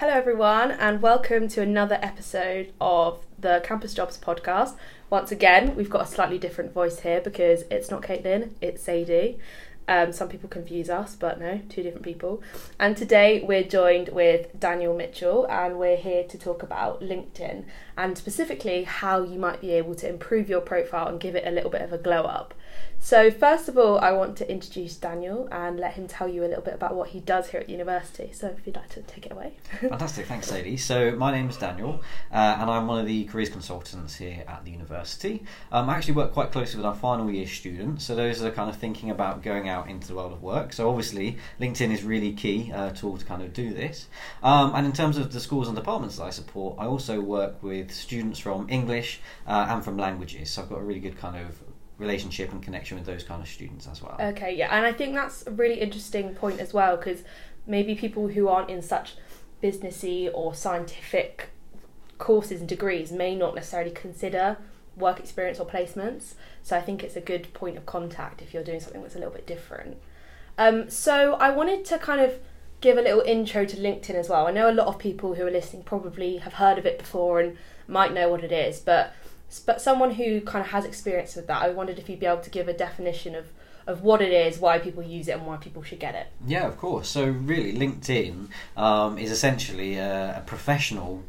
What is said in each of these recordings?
Hello, everyone, and welcome to another episode of the Campus Jobs podcast. Once again, we've got a slightly different voice here because it's not Caitlin, it's Sadie. Um, some people confuse us, but no, two different people. And today we're joined with Daniel Mitchell, and we're here to talk about LinkedIn and specifically how you might be able to improve your profile and give it a little bit of a glow up. So, first of all, I want to introduce Daniel and let him tell you a little bit about what he does here at the university. So, if you'd like to take it away. Fantastic, thanks, Sadie. So, my name is Daniel, uh, and I'm one of the careers consultants here at the university. Um, I actually work quite closely with our final year students, so those that are kind of thinking about going out into the world of work. So, obviously, LinkedIn is really key uh, tool to kind of do this. Um, and in terms of the schools and departments that I support, I also work with students from English uh, and from languages. So, I've got a really good kind of relationship and connection with those kind of students as well. Okay, yeah, and I think that's a really interesting point as well because maybe people who aren't in such businessy or scientific courses and degrees may not necessarily consider work experience or placements. So I think it's a good point of contact if you're doing something that's a little bit different. Um, so I wanted to kind of give a little intro to LinkedIn as well. I know a lot of people who are listening probably have heard of it before and might know what it is, but but someone who kind of has experience with that, I wondered if you'd be able to give a definition of of what it is, why people use it, and why people should get it. Yeah, of course. So really, LinkedIn um, is essentially a, a professional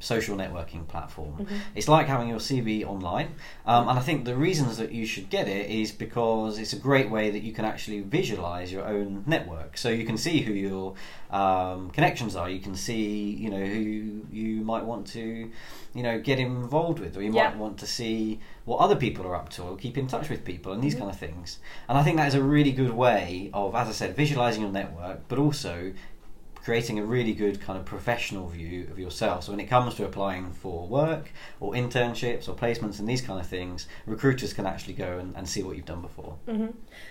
social networking platform. Mm-hmm. It's like having your CV online, um, and I think the reasons that you should get it is because it's a great way that you can actually visualize your own network. So you can see who your um, connections are. You can see, you know, who you might want to, you know, get involved with, or you Yeah. might want to see what other people are up to, or keep in touch with people, and these Mhm. kind of things. And I think that is a really good way of, as I said, visualizing your network, but also creating a really good kind of professional view of yourself. So when it comes to applying for work or internships or placements and these kind of things, recruiters can actually go and, and see what you've done before. hmm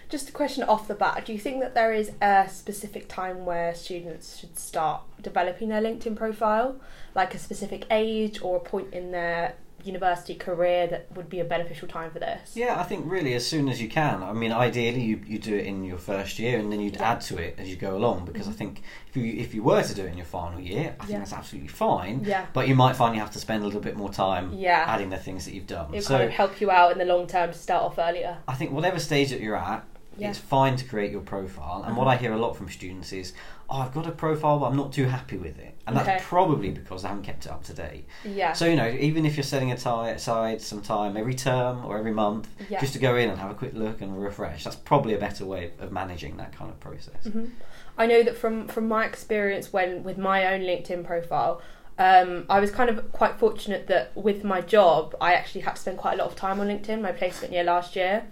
Just a question off the bat: Do you think that there is a specific time where students should start developing their LinkedIn profile, like a specific age or a point in their university career that would be a beneficial time for this? Yeah, I think really as soon as you can. I mean, ideally you, you do it in your first year and then you'd Yeah. add to it as you go along because Mhm. I think if you if you were to do it in your final year, I think Yeah. that's absolutely fine. Yeah. But you might find you have to spend a little bit more time Yeah. adding the things that you've done. It so kind of help you out in the long term to start off earlier. I think whatever stage that you're at, Yeah. it's fine to create your profile. And what Mhm. I hear a lot from students is, "Oh, I've got a profile, but I'm not too happy with it," and that's probably because they haven't kept it up to date. Yeah. So you know, even if you're setting aside some time every term or every month Yeah. just to go in and have a quick look and refresh, that's probably a better way of managing that kind of process. hmm I know that from from my experience when with my own LinkedIn profile, um, I was kind of quite fortunate that with my job, I actually had to spend quite a lot of time on LinkedIn. My placement year last year.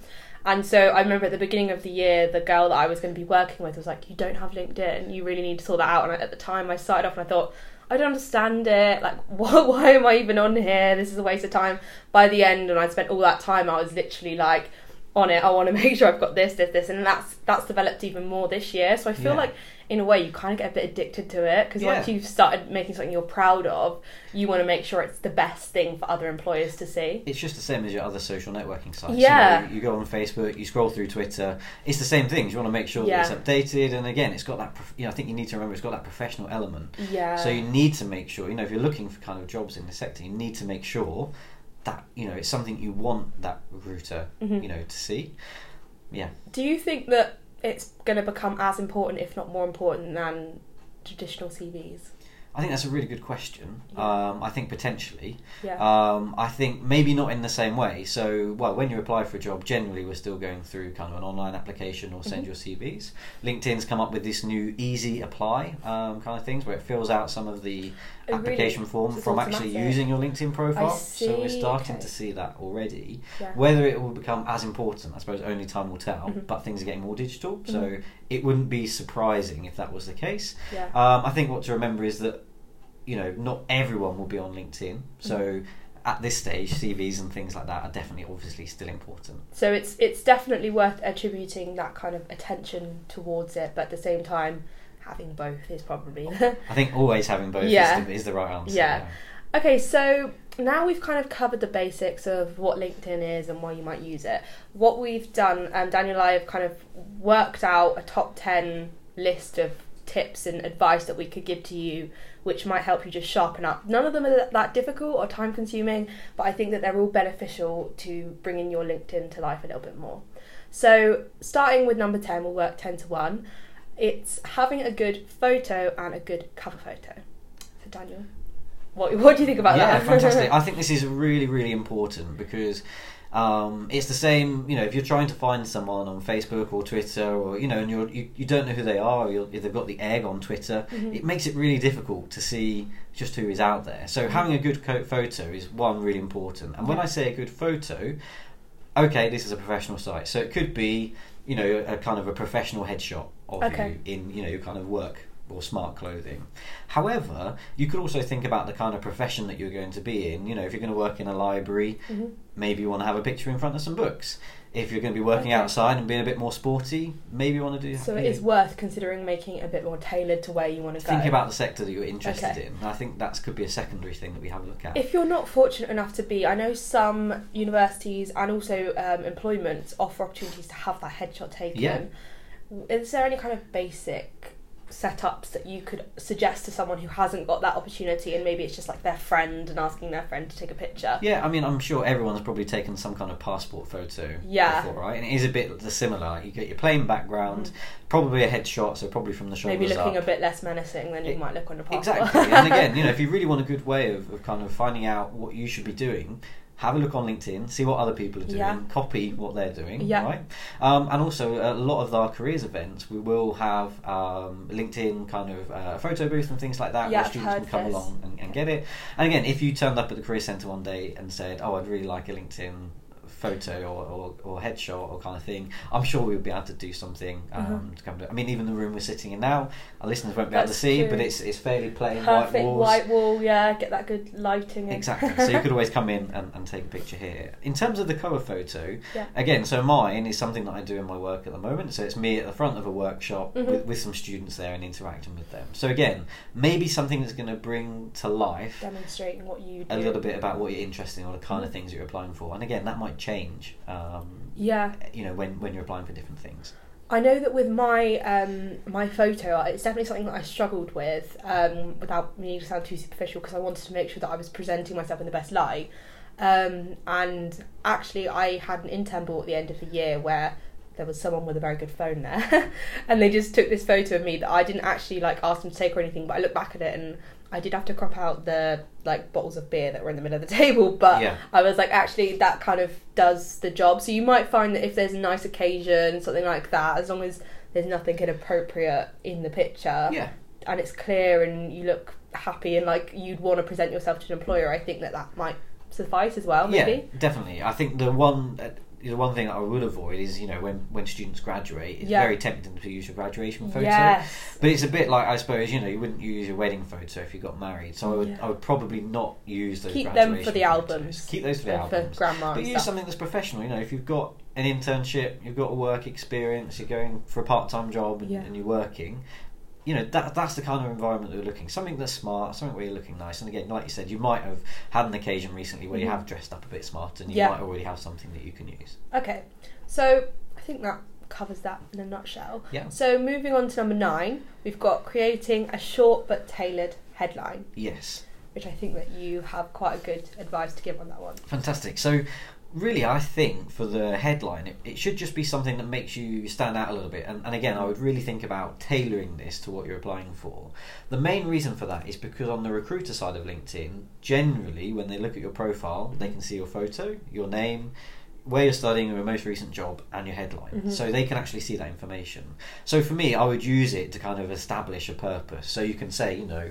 And so I remember at the beginning of the year, the girl that I was going to be working with was like, "You don't have LinkedIn. You really need to sort that out." And at the time, I started off and I thought, "I don't understand it. Like, what, why am I even on here? This is a waste of time." By the end, and I spent all that time, I was literally like on it. I want to make sure I've got this, this, this, and that's that's developed even more this year. So I feel Yeah. like in a way you kind of get a bit addicted to it because once you've started making something you're proud of, you want to make sure it's the best thing for other employers to see. It's just the same as your other social networking sites. Yeah. You, know, you go on Facebook, you scroll through Twitter. It's the same things. You want to make sure Yeah. that it's updated, and again, it's got that. You know, I think you need to remember it's got that professional element. Yeah. So you need to make sure, you know, if you're looking for kind of jobs in the sector, you need to make sure that you know it's something you want that recruiter, Mhm. you know, to see. Yeah. Do you think that it's going to become as important, if not more important, than traditional CVs? I think that's a really good question. Yeah. Um, I think potentially. Yeah. Um, I think maybe not in the same way. So, well, when you apply for a job, generally we're still going through kind of an online application or send Mhm. your CVs. LinkedIn's come up with this new easy apply um, kind of things where it fills out some of the Oh, really? application form So from actually using your LinkedIn profile. So we're starting okay. to see that already. yeah. Whether it will become as important, I suppose only time will tell. Mhm. But things are getting more digital, so Mhm. it wouldn't be surprising if that was the case. yeah. Um, I think what to remember is that you know not everyone will be on LinkedIn, so Mm-hmm. at this stage, CVs and things like that are definitely obviously still important. So it's it's definitely worth attributing that kind of attention towards it, but at the same time, having both is probably. I think always having both Yeah. is, the, is the right answer. Yeah. okay, so now we've kind of covered the basics of what LinkedIn is and why you might use it. What we've done, um, Daniel and I have kind of worked out a top ten list of tips and advice that we could give to you, which might help you just sharpen up. None of them are that difficult or time consuming, but I think that they're all beneficial to bringing your LinkedIn to life a little bit more. So, starting with number 10, we'll work 10 to 1. It's having a good photo and a good cover photo. So, Daniel, what, what do you think about yeah, that? fantastic. I think this is really, really important because um, it's the same. You know, if you're trying to find someone on Facebook or Twitter, or you know, and you're, you you don't know who they are, or if they've got the egg on Twitter, Mhm. it makes it really difficult to see just who is out there. So having a good co- photo is one really important. And when I say a good photo, okay, this is a professional site, so it could be you know a kind of a professional headshot of Okay. you in you know your kind of work or smart clothing. However, you could also think about the kind of profession that you're going to be in. You know, if you're going to work in a library, Mhm. maybe you want to have a picture in front of some books. If you're going to be working Okay. outside and being a bit more sporty, maybe you want to do. So, it is worth considering making it a bit more tailored to where you want to go. Think about the sector that you're interested Okay. in. I think that could be a secondary thing that we have a look at. If you're not fortunate enough to be, I know some universities and also um, employment offer opportunities to have that headshot taken. Yeah. Is there any kind of basic setups that you could suggest to someone who hasn't got that opportunity and maybe it's just like their friend and asking their friend to take a picture? Yeah, I mean, I'm sure everyone's probably taken some kind of passport photo Yeah. before, right? And it is a bit similar. You get your plain background, probably a headshot, so probably from the shoulders Mm. Maybe looking up. a bit less menacing than you It- might look on the passport. Exactly. and again, you know, if you really want a good way of, of kind of finding out what you should be doing, have a look on LinkedIn, see what other people are doing, Yeah. copy what they're doing, Yeah. right? Um, and also, a lot of our careers events, we will have um, LinkedIn kind of uh, photo booth and things like that Yeah, where students can come this. along and, and get it. And again, if you turned up at the Career Centre one day and said, "Oh, I'd really like a LinkedIn." Photo or, or, or headshot or kind of thing I'm sure we'll be able to do something um, Mhm. to come to I mean even the room we're sitting in now our listeners won't be able to see true. but it's it's fairly plain Perfect white walls white wall, yeah, get that good lighting. in. Exactly. So you could always come in and, and take a picture here. In terms of the cover photo, Yeah. again, so mine is something that I do in my work at the moment. So it's me at the front of a workshop Mhm. with, with some students there and interacting with them. So again, maybe something that's going to bring to life demonstrating what you do. a little bit about what you're interested in or the kind of things you're applying for. And again, that might change. Um, Yeah. you know, when when you're applying for different things. I know that with my um, my photo, it's definitely something that I struggled with um, without meaning to sound too superficial because I wanted to make sure that I was presenting myself in the best light. Um, and actually, I had an intern ball at the end of the year where there was someone with a very good phone there, and they just took this photo of me that I didn't actually like ask them to take or anything. But I look back at it and I did have to crop out the like bottles of beer that were in the middle of the table, but Yeah. I was like, actually, that kind of does the job. So you might find that if there's a nice occasion, something like that, as long as there's nothing inappropriate in the picture, Yeah. and it's clear and you look happy and like you'd want to present yourself to an employer, I think that that might suffice as well. Maybe. Yeah, definitely. I think the one uh, the one thing that I would avoid is you know when when students graduate, it's Yeah. very tempting to use your graduation photo. Yes. But it's a bit like I suppose you know you wouldn't use your wedding photo if you got married, so I would Yeah. I would probably not use those. Keep them for the photos. albums. Keep those for the for albums. grandma but use stuff. something that's professional. You know, if you've got an internship, you've got a work experience, you're going for a part time job, and, Yeah. and you're working. You know that that's the kind of environment that we're looking. Something that's smart, something where you're looking nice. And again, like you said, you might have had an occasion recently where you Mhm. have dressed up a bit smart, and you Yeah. might already have something that you can use. Okay, so I think that covers that in a nutshell. Yeah. So moving on to number nine, we've got creating a short but tailored headline, Yes. which I think that you have quite a good advice to give on that one. Fantastic. So, really, I think for the headline, it, it should just be something that makes you stand out a little bit. And, and again, I would really think about tailoring this to what you're applying for. The main reason for that is because on the recruiter side of LinkedIn, generally, when they look at your profile, they can see your photo, your name, where you're studying, your most recent job, and your headline. Mhm. So they can actually see that information. So for me, I would use it to kind of establish a purpose. So you can say, you know,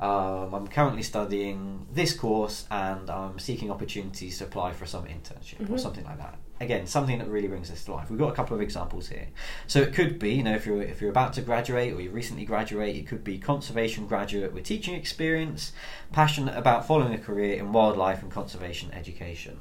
um, I'm currently studying this course and I'm seeking opportunities to apply for some internship or Mhm. something like that. Again, something that really brings this to life. We've got a couple of examples here. So it could be, you know, if you're if you're about to graduate or you recently graduate, it could be conservation graduate with teaching experience, passionate about following a career in wildlife and conservation education.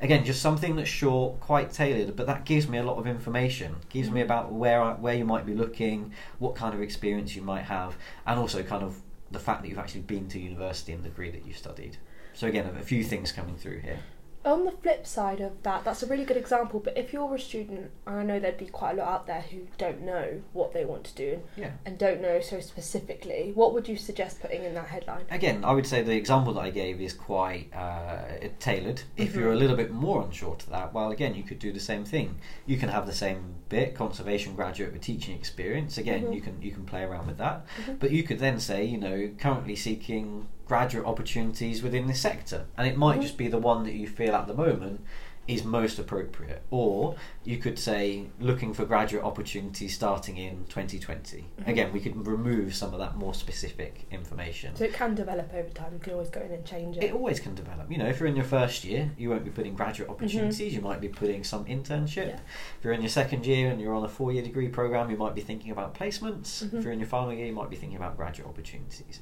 Again, just something that's short, quite tailored, but that gives me a lot of information. Gives me Mhm. about where I, where you might be looking, what kind of experience you might have, and also kind of the fact that you've actually been to university and the degree that you've studied. So again, a few things coming through here. On the flip side of that, that's a really good example. But if you're a student, I know there'd be quite a lot out there who don't know what they want to do Yeah. and don't know so specifically, what would you suggest putting in that headline? Again, I would say the example that I gave is quite uh, tailored. If Mhm. you're a little bit more unsure to that, well, again, you could do the same thing. You can have the same bit, conservation graduate with teaching experience. Again, Mhm. you can you can play around with that. Mhm. But you could then say, you know, currently seeking graduate opportunities within this sector, and it might Mhm. just be the one that you feel at the moment is most appropriate. Or you could say looking for graduate opportunities starting in 2020. Mhm. Again, we could remove some of that more specific information. So it can develop over time. You can always go in and change it. It always can develop. You know, if you're in your first year, you won't be putting graduate opportunities. You might be putting some internship. Yeah. If you're in your second year and you're on a four-year degree program, you might be thinking about placements. Mhm. If you're in your final year, you might be thinking about graduate opportunities.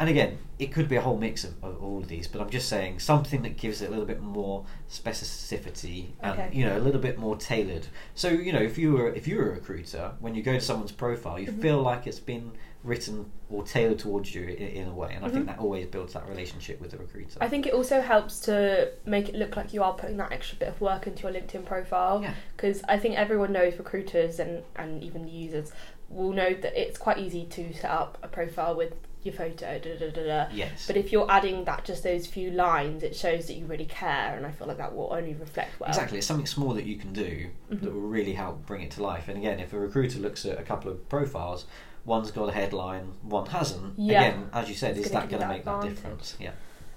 And again, it could be a whole mix of, of all of these, but I'm just saying something that gives it a little bit more specificity and Okay. you know a little bit more tailored. So you know, if you were if you were a recruiter, when you go to someone's profile, you Mhm. feel like it's been written or tailored towards you in, in a way, and I think Mhm. that always builds that relationship with the recruiter. I think it also helps to make it look like you are putting that extra bit of work into your LinkedIn profile. Yeah. Because I think everyone knows recruiters and, and even the users will know that it's quite easy to set up a profile with your photo, da da da da. Yes. But if you're adding that just those few lines, it shows that you really care, and I feel like that will only reflect well. Exactly, it's something small that you can do Mhm. that will really help bring it to life. And again, if a recruiter looks at a couple of profiles, one's got a headline, one hasn't. Yeah. Again, as you said, It's is that going to make that difference? Yeah.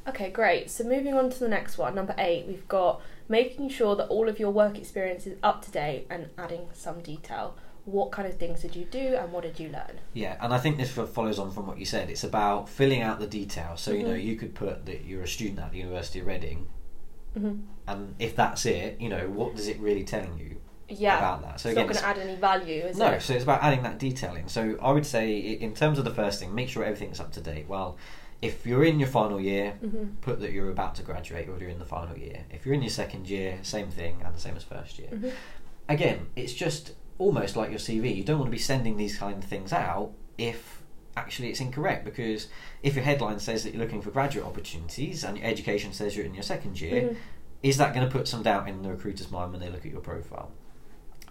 Okay, great. So moving on to the next one, number eight, we've got making sure that all of your work experience is up to date and adding some detail. What kind of things did you do and what did you learn? Yeah, and I think this follows on from what you said. It's about filling out the details. So you know, Mhm. you could put that you're a student at the University of Reading, hmm and if that's it, you know, what does it really telling you Yeah, about that? So it's again, not going to add any value, is no, it? so it's about adding that detailing. So I would say, in terms of the first thing, make sure everything's up to date. Well, if you're in your final year, hmm put that you're about to graduate or you're in the final year. If you're in your second year, same thing, and the same as first year. hmm Again, it's just almost like your CV. You don't want to be sending these kind of things out if actually it's incorrect because if your headline says that you're looking for graduate opportunities and your education says you're in your second year, Mhm. is that going to put some doubt in the recruiter's mind when they look at your profile?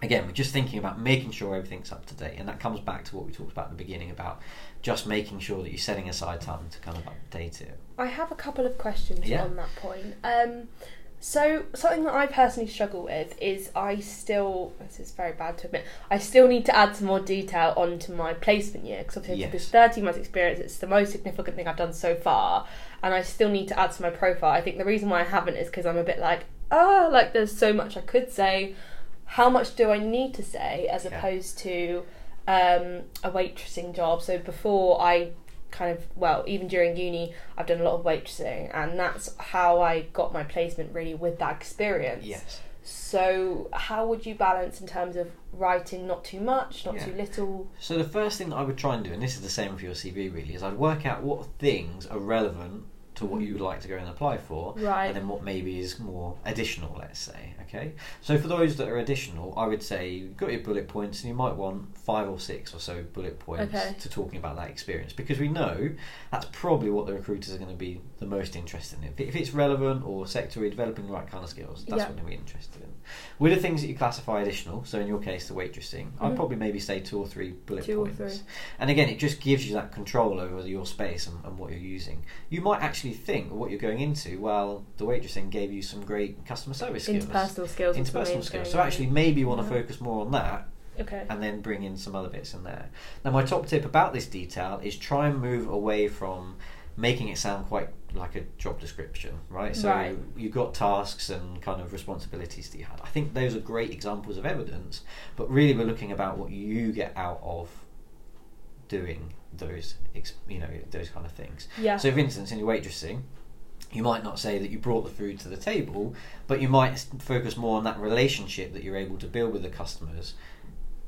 Again, we're just thinking about making sure everything's up to date, and that comes back to what we talked about at the beginning about just making sure that you're setting aside time to kind of update it. I have a couple of questions Yeah. on that point. Um, so something that I personally struggle with is I still this is very bad to admit I still need to add some more detail onto my placement year because obviously Yes. this 13 months experience it's the most significant thing I've done so far and I still need to add to my profile. I think the reason why I haven't is because I'm a bit like ah like there's so much I could say. How much do I need to say as Yeah. opposed to um, a waitressing job? So before I kind of well even during uni I've done a lot of waitressing and that's how I got my placement really with that experience. Yes. So how would you balance in terms of writing not too much, not Yeah. too little? So the first thing that I would try and do, and this is the same for your CV really, is I'd work out what things are relevant to what you would like to go and apply for, Right. and then what maybe is more additional, let's say. Okay. So for those that are additional, I would say you've got your bullet points, and you might want five or six or so bullet points Okay. to talking about that experience because we know that's probably what the recruiters are going to be the most interested in. If, it's relevant or sector, developing the right kind of skills, that's Yeah. what they're interested in. With the things that you classify additional, so in your case, the waitressing, I'd Mhm. probably maybe say two or three bullet Two or points. three. And again, it just gives you that control over your space and, and what you're using. You might actually think what you're going into. Well, the waitressing gave you some great customer service skills, Interpersonal skills. interpersonal skills. So actually, maybe you want to Yeah. focus more on that Okay. and then bring in some other bits in there. Now, my top tip about this detail is try and move away from making it sound quite like a job description, right? So Right. you've got tasks and kind of responsibilities that you had. I think those are great examples of evidence, but really we're looking about what you get out of doing those, you know, those kind of things. Yeah. So, for instance, in your waitressing, you might not say that you brought the food to the table, but you might focus more on that relationship that you're able to build with the customers.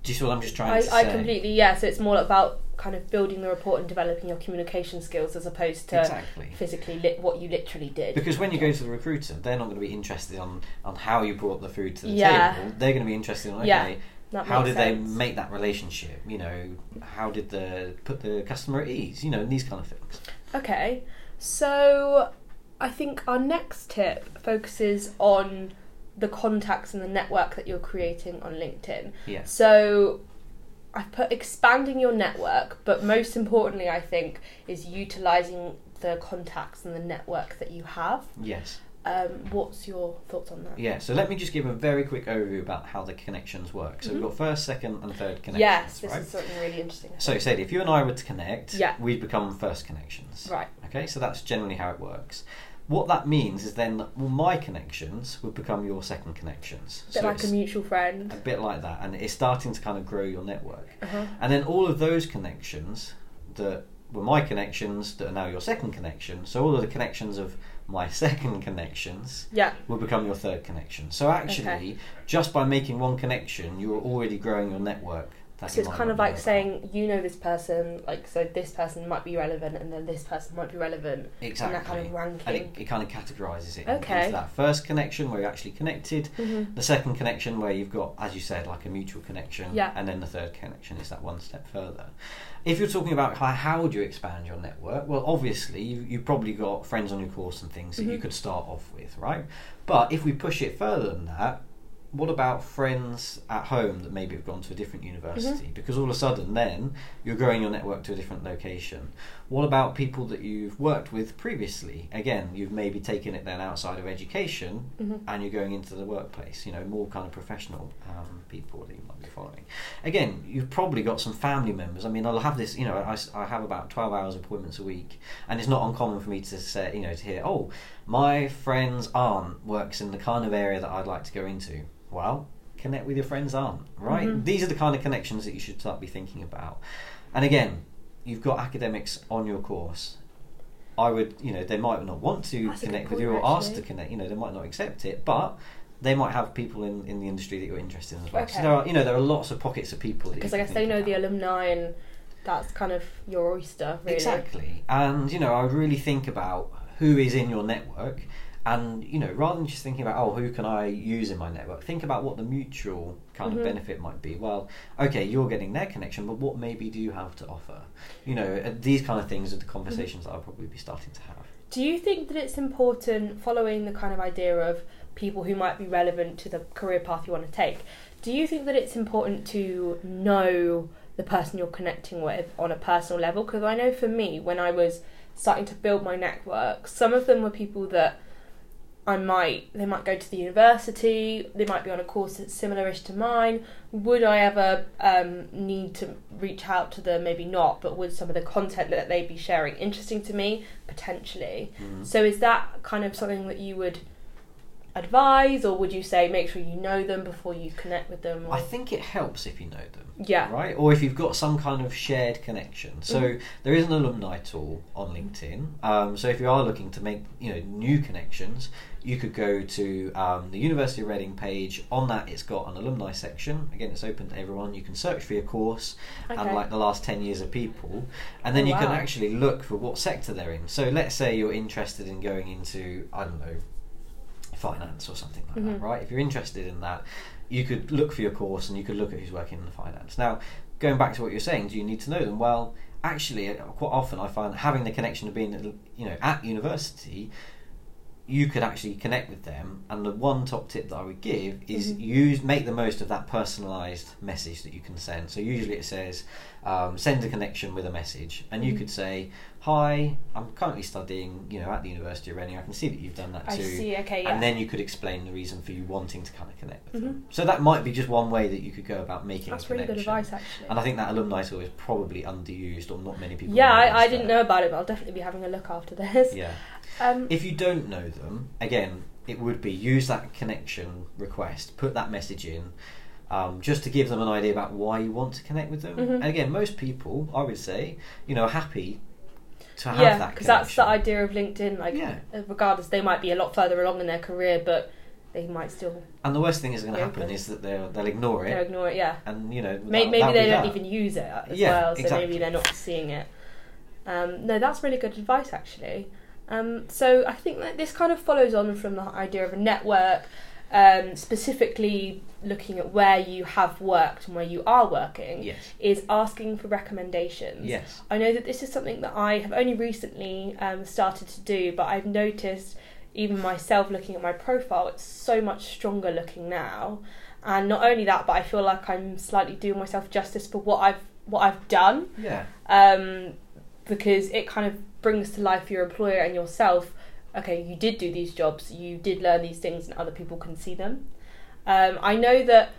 Do you see what I'm just trying I, to say? I completely yeah. So it's more about kind of building the report and developing your communication skills as opposed to Exactly. physically lit what you literally did. Because when you go to the recruiter, they're not going to be interested on, on how you brought the food to the Yeah. table. They're going to be interested on okay, Yeah, that how did sense. they make that relationship? You know, how did the put the customer at ease? You know, and these kind of things. Okay, so I think our next tip focuses on the contacts and the network that you're creating on LinkedIn. Yes. So I've put expanding your network, but most importantly, I think, is utilizing the contacts and the network that you have. Yes. Um, what's your thoughts on that? Yeah, so let me just give a very quick overview about how the connections work. So Mhm. we've got first, second, and third connections. yes, this right? is something really interesting. So, Sadie, if you and I were to connect, Yeah. we'd become first connections. Right. Okay, so that's generally how it works. What that means is then well, my connections would become your second connections. bit so like a mutual friend. a bit like that, and it's starting to kind of grow your network. Uh-huh. And then all of those connections that were my connections that are now your second connection, so all of the connections of my second connections Yeah. will become your third connection. So actually, Okay. just by making one connection, you're already growing your network. So it's kind of like saying you know this person, like so this person might be relevant, and then this person might be relevant, exactly. and that kind of ranking. and it, it kind of categorizes it Okay. into that first connection where you're actually connected, Mhm. the second connection where you've got, as you said, like a mutual connection, Yeah. and then the third connection is that one step further. If you're talking about how, how do you expand your network, well, obviously you, you've probably got friends on your course and things that you Mhm. could start off with, right? But if we push it further than that, what about friends at home that maybe have gone to a different university? Mm-hmm. Because all of a sudden, then you're growing your network to a different location. What about people that you've worked with previously? Again, you've maybe taken it then outside of education Mhm. and you're going into the workplace, you know, more kind of professional um, people that you might be following. Again, you've probably got some family members. I mean, I'll have this, you know, I have about 12 hours appointments a week, and it's not uncommon for me to say, you know, to hear, oh, my friend's aunt works in the kind of area that I'd like to go into. Well, connect with your friend's aunt, right? Mhm. These are the kind of connections that you should start be thinking about. And again, you've got academics on your course. I would, you know, they might not want to That's connect with you or ask to connect. You know, they might not accept it, but they might have people in, in the industry that you're interested in as well. So there are, you know, there are lots of pockets of people that Because I guess they know the alumni, and that's kind of your oyster, really. Exactly. And, you know, I would really think about who is in your network. And, you know, rather than just thinking about, oh, who can I use in my network, think about what the mutual kind Mhm. of benefit might be. Well, okay, you're getting their connection, but what maybe do you have to offer? You know, uh, these kind of things are the conversations that I'll probably be starting to have. Do you think that it's important, following the kind of idea of people who might be relevant to the career path you want to take, do you think that it's important to know the person you're connecting with on a personal level? Because I know for me, when I was starting to build my network, some of them were people that I might, they might go to the university, they might be on a course that's similar-ish to mine. Would I ever um, need to reach out to them? Maybe not, but would some of the content that they'd be sharing interesting to me? Potentially. Mhm. So is that kind of something that you would advise, or would you say make sure you know them before you connect with them? Or... I think it helps if you know them. Yeah. Right? Or if you've got some kind of shared connection. So Mhm. there is an alumni tool on LinkedIn. Um, so if you are looking to make you know new connections, you could go to um, the University of Reading page. On that, it's got an alumni section. Again, it's open to everyone. You can search for your course and like the last 10 years of people. And then Oh, you can actually look for what sector they're in. So let's say you're interested in going into, I don't know, finance or something like Mhm. that, right? If you're interested in that, you could look for your course and you could look at who's working in the finance. Now, going back to what you're saying, do you need to know them? Well, actually, uh, quite often I find having the connection of being, you know, at university, you could actually connect with them. And the one top tip that I would give is Mhm. use make the most of that personalised message that you can send. So usually it says um, send a connection with a message, and you Mhm. could say, "Hi, I'm currently studying, you know, at the University of Reading. I can see that you've done that I too." see. Okay. Yeah. And then you could explain the reason for you wanting to kind of connect with them. Mhm. So that might be just one way that you could go about making that's a really good advice, actually. And I think that alumni tool is probably underused, or not many people. yeah, I, I didn't know about it, but I'll definitely be having a look after this. Yeah. Um, If you don't know them, again, it would be use that connection request, put that message in, um, just to give them an idea about why you want to connect with them. Mhm. And again, most people, I would say, you know, are happy to have yeah, that because that's the idea of LinkedIn. Like, Yeah. uh, regardless, they might be a lot further along in their career, but they might still And the worst thing is going to happen is that they'll they'll ignore they'll it, ignore it. Yeah. and you know, May- that- maybe they don't that. even use it as Yeah, well, so exactly. maybe they're not seeing it. Um, no, that's really good advice, actually. Um, so I think that this kind of follows on from the idea of a network um, specifically looking at where you have worked and where you are working, Yes. is asking for recommendations. Yes. I know that this is something that I have only recently um, started to do, but I've noticed even myself looking at my profile, it's so much stronger looking now. And not only that, but I feel like I'm slightly doing myself justice for what I've what I've done, Yeah. um, because it kind of brings to life your employer and yourself. Okay, you did do these jobs, you did learn these things, and other people can see them. Um, I know that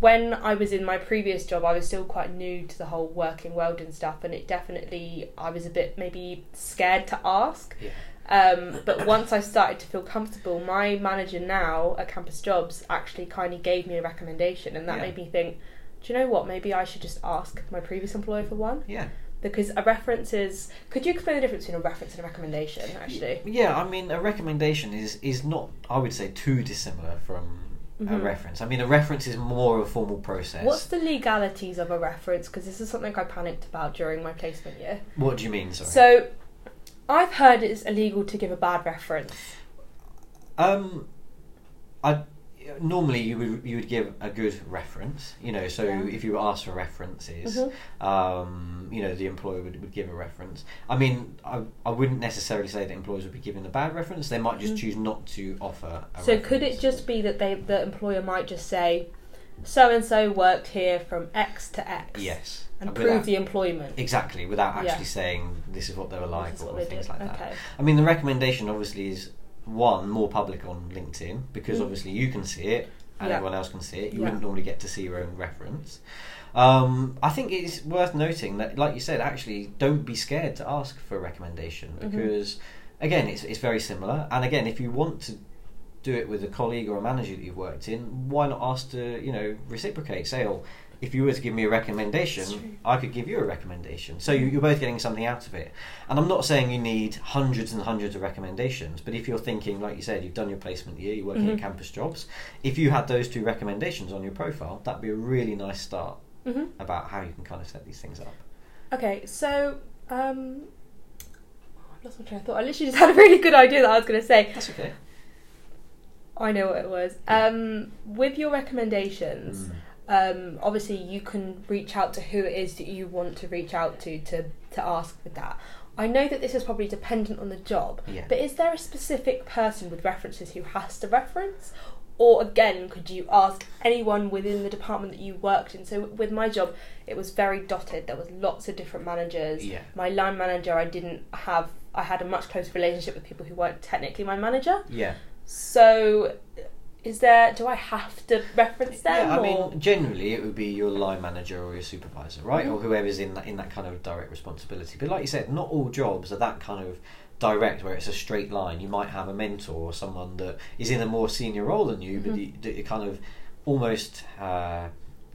when I was in my previous job, I was still quite new to the whole working world and stuff, and it definitely I was a bit maybe scared to ask. Yeah. Um, but once I started to feel comfortable, my manager now at Campus Jobs actually kind of gave me a recommendation, and that Yeah. made me think, do you know what? Maybe I should just ask my previous employer for one Yeah. Because a reference is. Could you explain the difference between a reference and a recommendation? Actually, Yeah, I mean, a recommendation is is not, I would say, too dissimilar from a Mhm. reference. I mean, a reference is more of a formal process. what's the legalities of a reference? Because this is something I panicked about during my placement year. What do you mean? Sorry. So, I've heard it's illegal to give a bad reference. Um, I normally you would you would give a good reference. You know, so Yeah. if you were asked for references, Mhm. um, you know, the employer would, would give a reference. I mean, I, I wouldn't necessarily say that employers would be giving a bad reference. They might just Mhm. choose not to offer. A So could it just be that they the employer might just say, so and so worked here from X to X, yes and without- prove the employment. exactly without Yeah. actually saying this is what they were like or things did. like that. Okay. I mean, the recommendation obviously is one more public on LinkedIn because Mm. obviously you can see it and Yeah. everyone else can see it. You Yeah. wouldn't normally get to see your own reference. Um, I think it's worth noting that, like you said, actually don't be scared to ask for a recommendation Mhm. because, again, it's it's very similar. And again, if you want to do it with a colleague or a manager that you've worked in, why not ask to you know reciprocate? Say, oh, if you were to give me a recommendation, I could give you a recommendation. So you, you're both getting something out of it. And I'm not saying you need hundreds and hundreds of recommendations, but if you're thinking, like you said, you've done your placement year, you're working Mhm. at campus jobs, if you had those two recommendations on your profile, that'd be a really nice start hmm about how you can kind of set these things up. Okay, so um, I've lost my train of thought. I literally just had a really good idea that I was going to say. That's okay. I know what it was. Um, with your recommendations, Mm. Um, obviously you can reach out to who it is that you want to reach out to to to ask for that. I know that this is probably dependent on the job, Yeah. but is there a specific person with references who has to reference? Or again, could you ask anyone within the department that you worked in? So with my job, it was very dotted. There was lots of different managers. Yeah. My line manager, I didn't have. I had a much closer relationship with people who weren't technically my manager. Yeah. So, is there? Do I have to reference them? Yeah, I or? mean, generally it would be your line manager or your supervisor, right, Mhm. or whoever's in that in that kind of direct responsibility. But like you said, not all jobs are that kind of direct, where it's a straight line. You might have a mentor or someone that is in a more senior role than you, but Mhm. you, it kind of almost uh,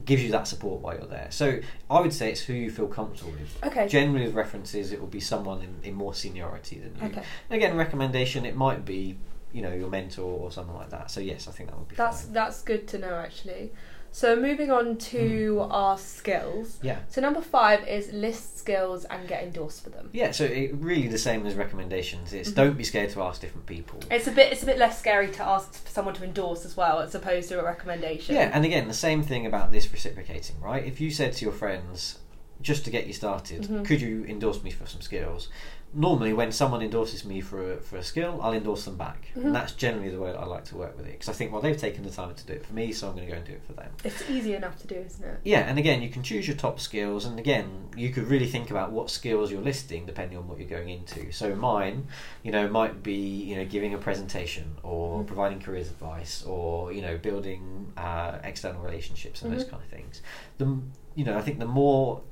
gives you that support while you're there. So I would say it's who you feel comfortable with. okay. Generally, with references, it will be someone in, in more seniority than you. okay. Again, recommendation, it might be you know your mentor or something like that. So yes, I think that would be That's fine. that's good to know actually. So moving on to Hmm. our skills. Yeah. So number five is list skills and get endorsed for them. Yeah, so it really the same as recommendations. It's Mhm. don't be scared to ask different people. It's a bit it's a bit less scary to ask someone to endorse as well, as opposed to a recommendation. Yeah, and again, the same thing about this reciprocating, right? If you said to your friends, just to get you started, Mhm. could you endorse me for some skills? Normally, when someone endorses me for a, for a skill, I'll endorse them back, Mhm. and that's generally the way I like to work with it because I think, well, they've taken the time to do it for me, so I'm going to go and do it for them. It's easy enough to do, isn't it? Yeah, and again, you can choose your top skills, and again, you could really think about what skills you're listing depending on what you're going into. So mine, you know, might be you know giving a presentation or Mhm. providing careers advice or you know building uh, external relationships and those Mhm. kind of things. The you know, I think the more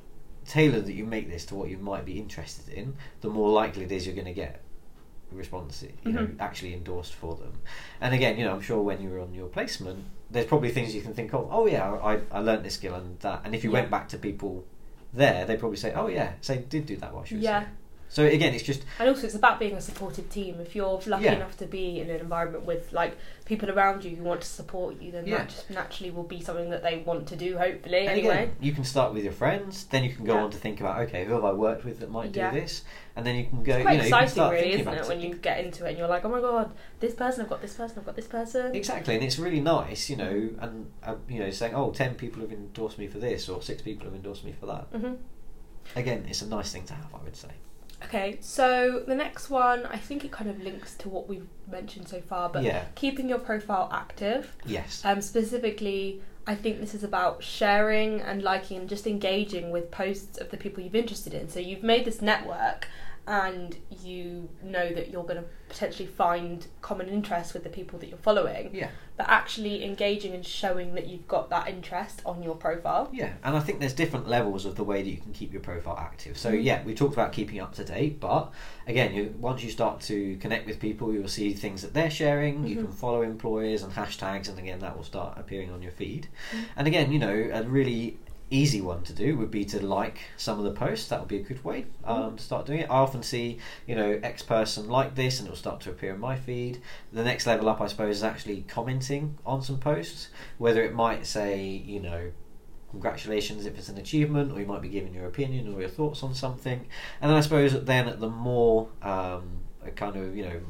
tailored that you make this to what you might be interested in, the more likely it is you're going to get response you know Mhm. actually endorsed for them and again you know i'm sure when you were on your placement there's probably things you can think of oh yeah i, I learnt this skill and that and if you Yeah. went back to people there they'd probably say oh yeah so did do that while she was Yeah. here So again, it's just And also, it's about being a supportive team. If you're lucky Yeah. enough to be in an environment with like people around you who want to support you, then Yeah. that just naturally will be something that they want to do. Hopefully, And anyway. again, you can start with your friends, then you can go Yeah. on to think about okay, who have I worked with that might do this, and then you can go. It's quite you know, exciting, start really, isn't it? When you get into it, and you're like, oh my god, this person, I've got this person, I've got this person. Exactly, and it's really nice, you know, and uh, you know, saying, "Oh, 10 people have endorsed me for this, or six people have endorsed me for that." hmm Again, it's a nice thing to have, I would say. Okay, so the next one, I think it kind of links to what we've mentioned so far, but yeah, keeping your profile active. yes, Um, specifically, I think this is about sharing and liking and just engaging with posts of the people you've interested in. So you've made this network and you know that you're going to potentially find common interests with the people that you're following, yeah, but actually engaging and showing that you've got that interest on your profile. yeah. And I think there's different levels of the way that you can keep your profile active. So Mhm. yeah, we talked about keeping up to date, but again, you, once you start to connect with people, you'll see things that they're sharing. You Mhm. can follow employers and hashtags, and again, that will start appearing on your feed. Mhm. And again, you know, a really easy one to do would be to like some of the posts. That would be a good way um, to start doing it. I often see, you know, X person like this, and it will start to appear in my feed. The next level up, I suppose, is actually commenting on some posts, whether it might say, you know. Congratulations if it's an achievement, or you might be giving your opinion or your thoughts on something. And then I suppose then at the more um, kind of you know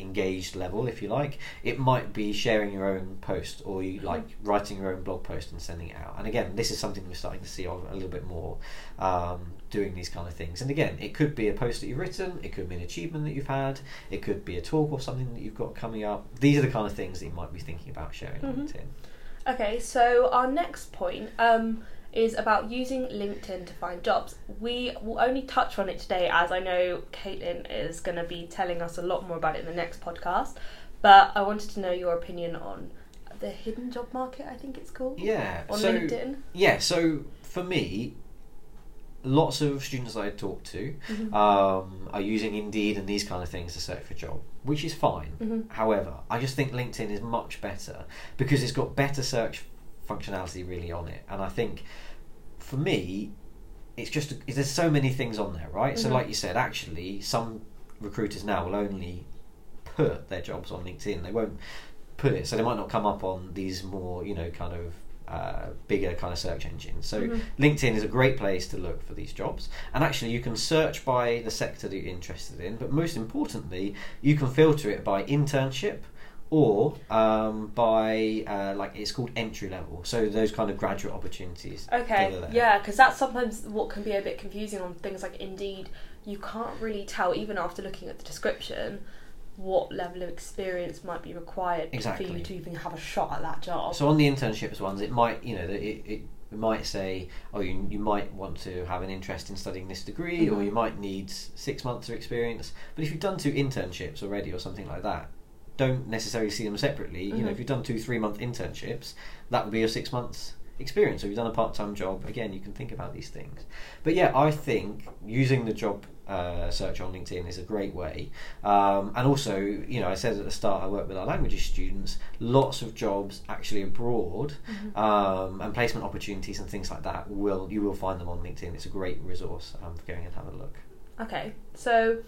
engaged level, if you like, it might be sharing your own post or you like writing your own blog post and sending it out. And again, this is something we're starting to see on a little bit more um, doing these kind of things. And again, it could be a post that you've written, it could be an achievement that you've had, it could be a talk or something that you've got coming up. These are the kind of things that you might be thinking about sharing on Mhm. LinkedIn. Okay, so our next point um, is about using LinkedIn to find jobs. We will only touch on it today as I know Caitlin is going to be telling us a lot more about it in the next podcast. But I wanted to know your opinion on the hidden job market, I think it's called, Yeah. on so LinkedIn. yeah, so for me, lots of students I talk to Mhm. um, are using Indeed and these kind of things to search for a job, which is fine. Mhm. However, I just think LinkedIn is much better because it's got better search functionality really on it, and I think for me, it's just there's so many things on there, right? So, Mhm. like you said, actually, some recruiters now will only put their jobs on LinkedIn. They won't put it, so they might not come up on these more, you know, kind of uh, bigger kind of search engines. So Mhm. LinkedIn is a great place to look for these jobs, and actually you can search by the sector that you're interested in. But most importantly, you can filter it by internship or um, by uh, like it's called entry level. So those kind of graduate opportunities. Okay, that are there. yeah, because that's sometimes what can be a bit confusing on things like Indeed. You can't really tell, even after looking at the description, what level of experience might be required for you to even have a shot at that job. So on the internships ones, it might you know it, it might say, oh, you, you might want to have an interest in studying this degree, or Mhm. you might need six months of experience. But if you've done two internships already, or something like that, don't necessarily see them separately. You know, Mhm. if you've done two three month internships, that would be your six months experience. Or if you've done a part time job, again, you can think about these things. But yeah, I think using the job uh, search on LinkedIn is a great way. Um, and also, you know, I said at the start, I work with our languages students. Lots of jobs actually abroad Mhm. um, and placement opportunities and things like that. Will you will find them on LinkedIn? It's a great resource um, for going and have a look. Okay, so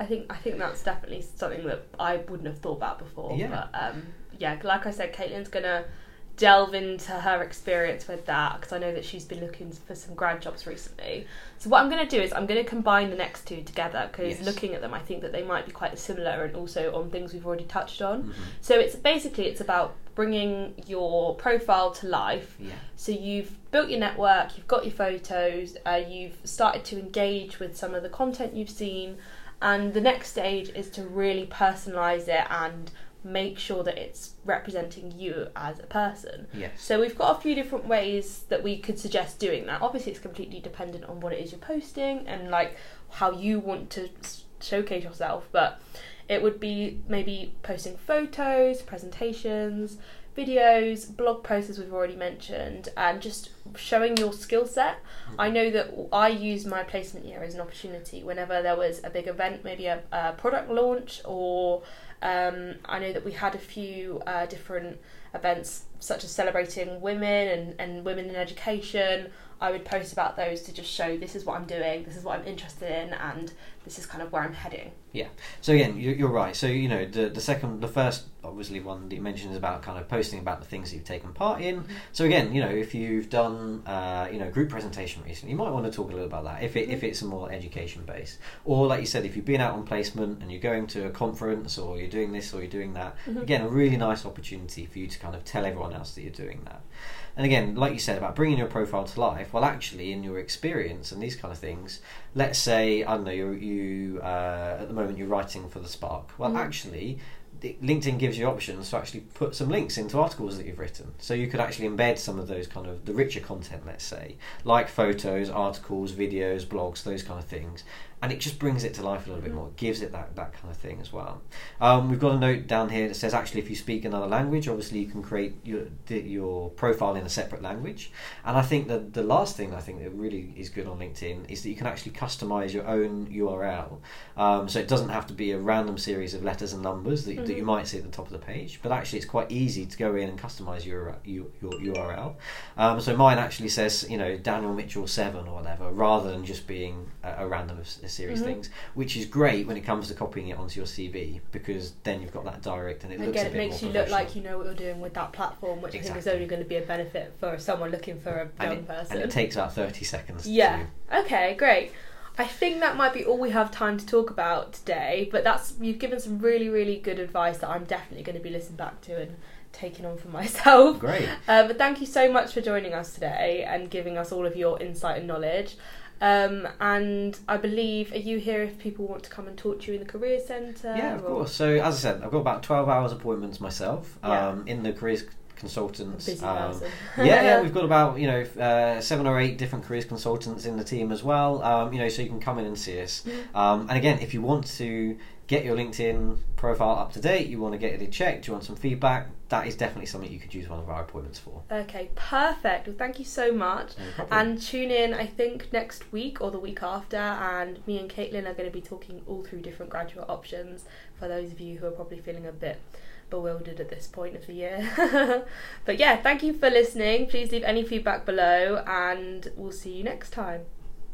I think I think that's definitely something that I wouldn't have thought about before. Yeah. But um, yeah, like I said, Caitlin's gonna delve into her experience with that because I know that she's been looking for some grad jobs recently. So what I'm going to do is I'm going to combine the next two together because Yes. looking at them, I think that they might be quite similar and also on things we've already touched on. Mhm. So it's basically it's about bringing your profile to life Yeah. so you've built your network, you've got your photos, uh, you've started to engage with some of the content you've seen, and the next stage is to really personalize it and make sure that it's representing you as a person. Yes. So we've got a few different ways that we could suggest doing that. Obviously, it's completely dependent on what it is you're posting and like how you want to showcase yourself. But it would be maybe posting photos, presentations, videos, blog posts as we've already mentioned, and just showing your skill set. I know that I used my placement year as an opportunity whenever there was a big event, maybe a, a product launch, or um, I know that we had a few uh, different events such as celebrating women and, and women in education. I would post about those to just show this is what I'm doing, this is what I'm interested in, and this is kind of where I'm heading. Yeah. So again, you're, you're right. So you know, the the second, the first, obviously one that you mentioned is about kind of posting about the things that you've taken part in. Mm-hmm. So again, you know, if you've done, uh, you know, group presentation recently, you might want to talk a little about that. If it if it's a more education based, or like you said, if you've been out on placement and you're going to a conference, or you're doing this or you're doing that, Mhm. again, a really nice opportunity for you to kind of tell everyone else that you're doing that. And again, like you said about bringing your profile to life, well, actually, in your experience and these kind of things, let's say I don't know you you uh, at the moment you're writing for the Spark. Well, Mhm. actually, LinkedIn gives you options to actually put some links into articles that you've written, so you could actually embed some of those kind of the richer content, let's say, like photos, articles, videos, blogs, those kind of things. And it just brings it to life a little bit Mhm. more. It gives it that, that kind of thing as well. Um, we've got a note down here that says actually if you speak another language, obviously you can create your your profile in a separate language. And I think that the last thing I think that really is good on LinkedIn is that you can actually customize your own URL. Um, so it doesn't have to be a random series of letters and numbers that, that you Mhm. might see at the top of the page, but actually it's quite easy to go in and customize your your, your URL. Um, so mine actually says you know Daniel Mitchell seven or whatever, rather than just being a, a random a series Mhm. things, which is great when it comes to copying it onto your CV because then you've got that direct and it looks Again, it makes you look like you know what you're doing with that platform, which I think is only going to be a benefit for someone looking for a and young it, person. and it takes about thirty seconds. Yeah. To, Okay, great. I think that might be all we have time to talk about today, but that's you've given some really, really good advice that I'm definitely going to be listening back to and taking on for myself. great. Uh, but thank you so much for joining us today and giving us all of your insight and knowledge. Um, and I believe, are you here if people want to come and talk to you in the career centre? Yeah, of or- course. So as I said, I've got about twelve hours appointments myself Yeah. um, in the careers consultants. um, yeah, yeah, we've got about you know uh, seven or eight different careers consultants in the team as well. Um, you know, so you can come in and see us. Um, and again, if you want to get your LinkedIn profile up to date, you want to get it checked, you want some feedback, that is definitely something you could use one of our appointments for. Okay, perfect. Well, thank you so much. No. And tune in, I think, next week or the week after. And me and Caitlin are going to be talking all through different graduate options for those of you who are probably feeling a bit bewildered at this point of the year. but yeah, thank you for listening. Please leave any feedback below, and we'll see you next time.